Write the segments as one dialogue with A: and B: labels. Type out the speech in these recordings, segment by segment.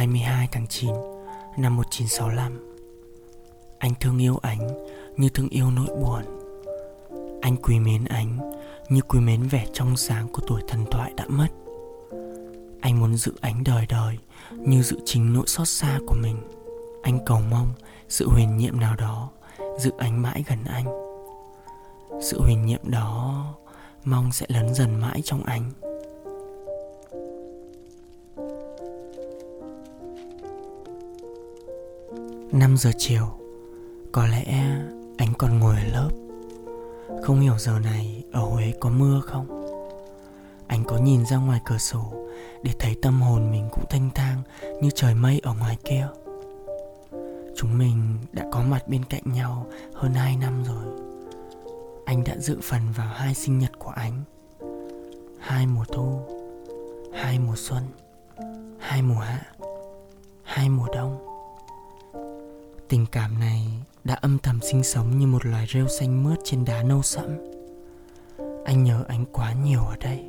A: 22 tháng 9 năm 1965 Anh thương yêu ánh như thương yêu nỗi buồn. Anh quý mến ánh như quý mến vẻ trong sáng của tuổi thần thoại đã mất. Anh muốn giữ ánh đời đời như giữ chính nỗi xót xa của mình. Anh cầu mong sự huyền nhiệm nào đó giữ ánh mãi gần anh. Sự huyền nhiệm đó mong sẽ lớn dần mãi trong anh. 5 giờ chiều, Có lẽ anh còn ngồi ở lớp. Không hiểu giờ này ở Huế có mưa không. Anh có nhìn ra ngoài cửa sổ Để thấy tâm hồn mình cũng thanh thang Như trời mây ở ngoài kia. Chúng mình đã có mặt bên cạnh nhau hơn 2 năm rồi. Anh đã dự phần vào hai sinh nhật của anh. Hai mùa thu, Hai mùa xuân, Hai mùa hạ, Hai mùa đông. Tình cảm này đã âm thầm sinh sống như một loài rêu xanh mướt trên đá nâu sẫm. Anh nhớ anh quá nhiều ở đây.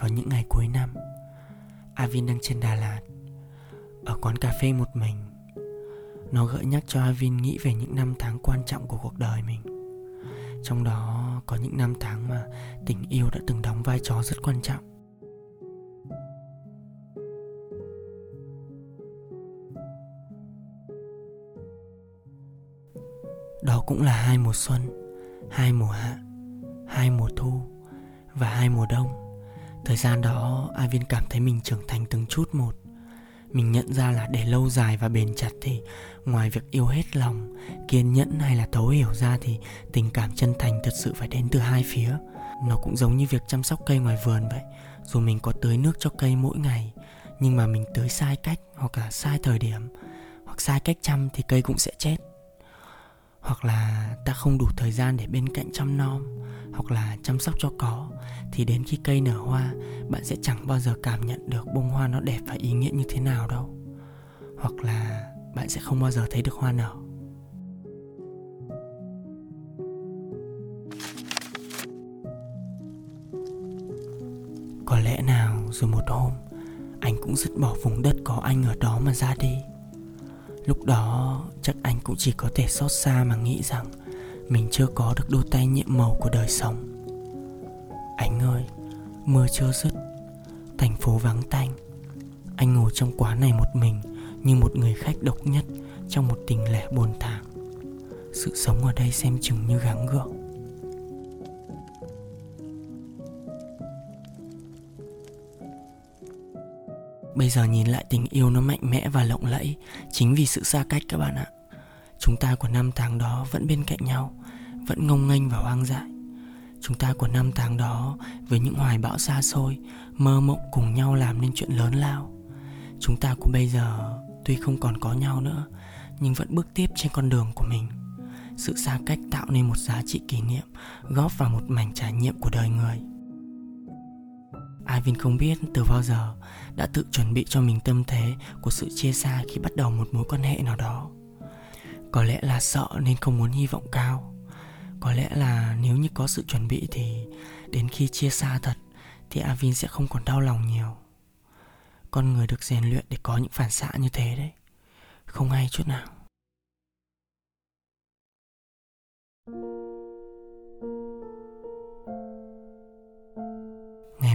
A: Vào những ngày cuối năm. Avin đang trên Đà Lạt Ở quán cà phê một mình. Nó gợi nhắc cho Avin nghĩ về những năm tháng quan trọng của cuộc đời mình. Trong đó có những năm tháng mà tình yêu đã từng đóng vai trò rất quan trọng. Đó cũng là hai mùa xuân, hai mùa hạ, hai mùa thu và hai mùa đông. Thời gian đó Avin cảm thấy mình trưởng thành từng chút một. Mình nhận ra là để lâu dài và bền chặt thì Ngoài việc yêu hết lòng, kiên nhẫn hay là thấu hiểu ra Thì tình cảm chân thành thật sự phải đến từ hai phía. Nó cũng giống như việc chăm sóc cây ngoài vườn vậy. Dù mình có tưới nước cho cây mỗi ngày Nhưng mà mình tưới sai cách hoặc là sai thời điểm Hoặc sai cách chăm thì cây cũng sẽ chết hoặc là ta không đủ thời gian để bên cạnh chăm nom, hoặc là chăm sóc cho có, thì đến khi cây nở hoa, bạn sẽ chẳng bao giờ cảm nhận được bông hoa nó đẹp và ý nghĩa như thế nào đâu. Hoặc là bạn sẽ không bao giờ thấy được hoa nở. Có lẽ nào, rồi một hôm, anh cũng dứt bỏ vùng đất có anh ở đó mà ra đi. Lúc đó chắc anh cũng chỉ có thể xót xa mà nghĩ rằng Mình chưa có được đôi tay nhiệm màu của đời sống. Anh ơi, mưa chưa dứt. Thành phố vắng tanh. Anh ngồi trong quán này một mình Như một người khách độc nhất Trong một tình lẻ buồn thảm. Sự sống ở đây xem chừng như gắng gượng. Bây giờ nhìn lại tình yêu nó mạnh mẽ và lộng lẫy, Chính vì sự xa cách các bạn ạ. Chúng ta của năm tháng đó vẫn bên cạnh nhau, Vẫn ngông nghênh và hoang dại. Chúng ta của năm tháng đó Với những hoài bão xa xôi, Mơ mộng cùng nhau làm nên chuyện lớn lao. Chúng ta của bây giờ Tuy không còn có nhau nữa, Nhưng vẫn bước tiếp trên con đường của mình. Sự xa cách tạo nên một giá trị kỷ niệm, Góp vào một mảnh trải nghiệm của đời người. Ivan không biết từ bao giờ đã tự chuẩn bị cho mình tâm thế của sự chia xa khi bắt đầu một mối quan hệ nào đó. Có lẽ là sợ nên không muốn hy vọng cao. Có lẽ là nếu như có sự chuẩn bị thì đến khi chia xa thật thì Avin sẽ không còn đau lòng nhiều. Con người được rèn luyện để có những phản xạ như thế đấy. Không hay chút nào. Ngày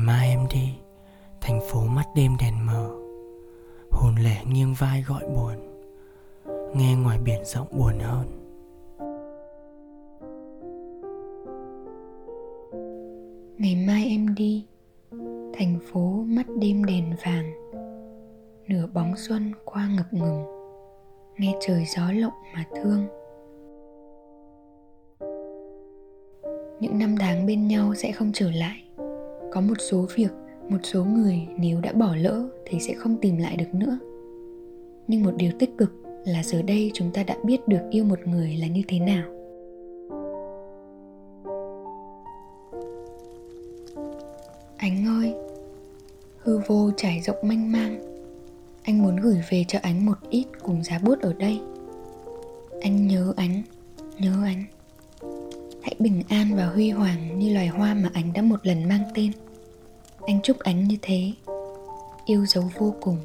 A: mai em đi. Thành phố mắt đêm đèn mờ. Hồn lẻ nghiêng vai gọi buồn. Nghe ngoài biển rộng buồn hơn.
B: Ngày mai em đi. Thành phố mắt đêm đèn vàng. Nửa bóng xuân qua ngập ngừng. Nghe trời gió lộng mà thương. Những năm tháng bên nhau sẽ không trở lại có một số việc, một số người nếu đã bỏ lỡ thì sẽ không tìm lại được nữa. Nhưng một điều tích cực là giờ đây chúng ta đã biết được yêu một người là như thế nào. Ánh ơi, hư vô trải rộng manh mang. Anh muốn gửi về cho ánh một ít cùng giá bút ở đây. Anh nhớ ánh nhớ ánh. Hãy bình an và huy hoàng như loài hoa mà anh đã một lần mang tên anh chúc ánh như thế. Yêu dấu vô cùng.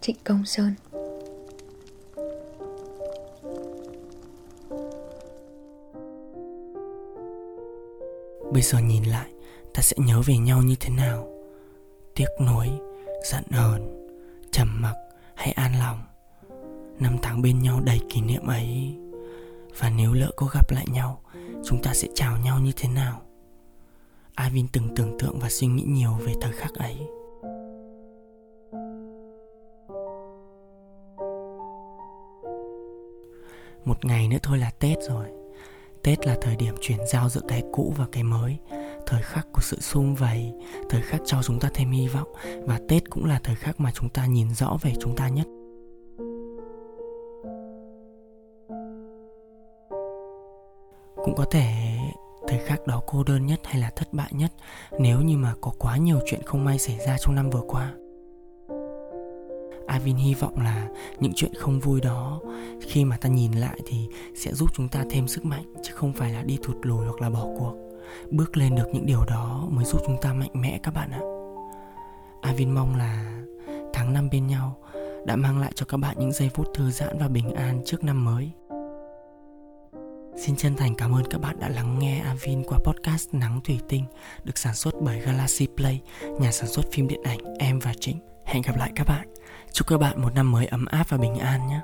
B: Trịnh công sơn.
A: Bây giờ nhìn lại, ta sẽ nhớ về nhau như thế nào? Tiếc nuối, giận hờn, trầm mặc hay an lòng? Năm tháng bên nhau đầy kỷ niệm ấy. Và nếu lỡ có gặp lại nhau, chúng ta sẽ chào nhau như thế nào? Ivin từng tưởng tượng và suy nghĩ nhiều về thời khắc ấy. Một ngày nữa thôi là tết rồi. Tết là thời điểm chuyển giao giữa cái cũ và cái mới. Thời khắc của sự sum vầy, thời khắc cho chúng ta thêm hy vọng và tết cũng là thời khắc mà chúng ta nhìn rõ về chúng ta nhất. Cũng có thể thời khắc đó cô đơn nhất hay là thất bại nhất nếu như mà có quá nhiều chuyện không may xảy ra trong năm vừa qua Avin hy vọng là những chuyện không vui đó khi mà ta nhìn lại thì sẽ giúp chúng ta thêm sức mạnh, chứ không phải là đi thụt lùi hoặc là bỏ cuộc. Bước lên được những điều đó mới giúp chúng ta mạnh mẽ các bạn ạ. Avin mong là tháng năm bên nhau đã mang lại cho các bạn những giây phút thư giãn và bình an trước năm mới. Xin chân thành cảm ơn các bạn đã lắng nghe Avin qua podcast Nắng Thủy Tinh được sản xuất bởi Galaxy Play, nhà sản xuất phim điện ảnh Em và Trịnh. Hẹn gặp lại các bạn. Chúc các bạn một năm mới ấm áp và bình an nhé.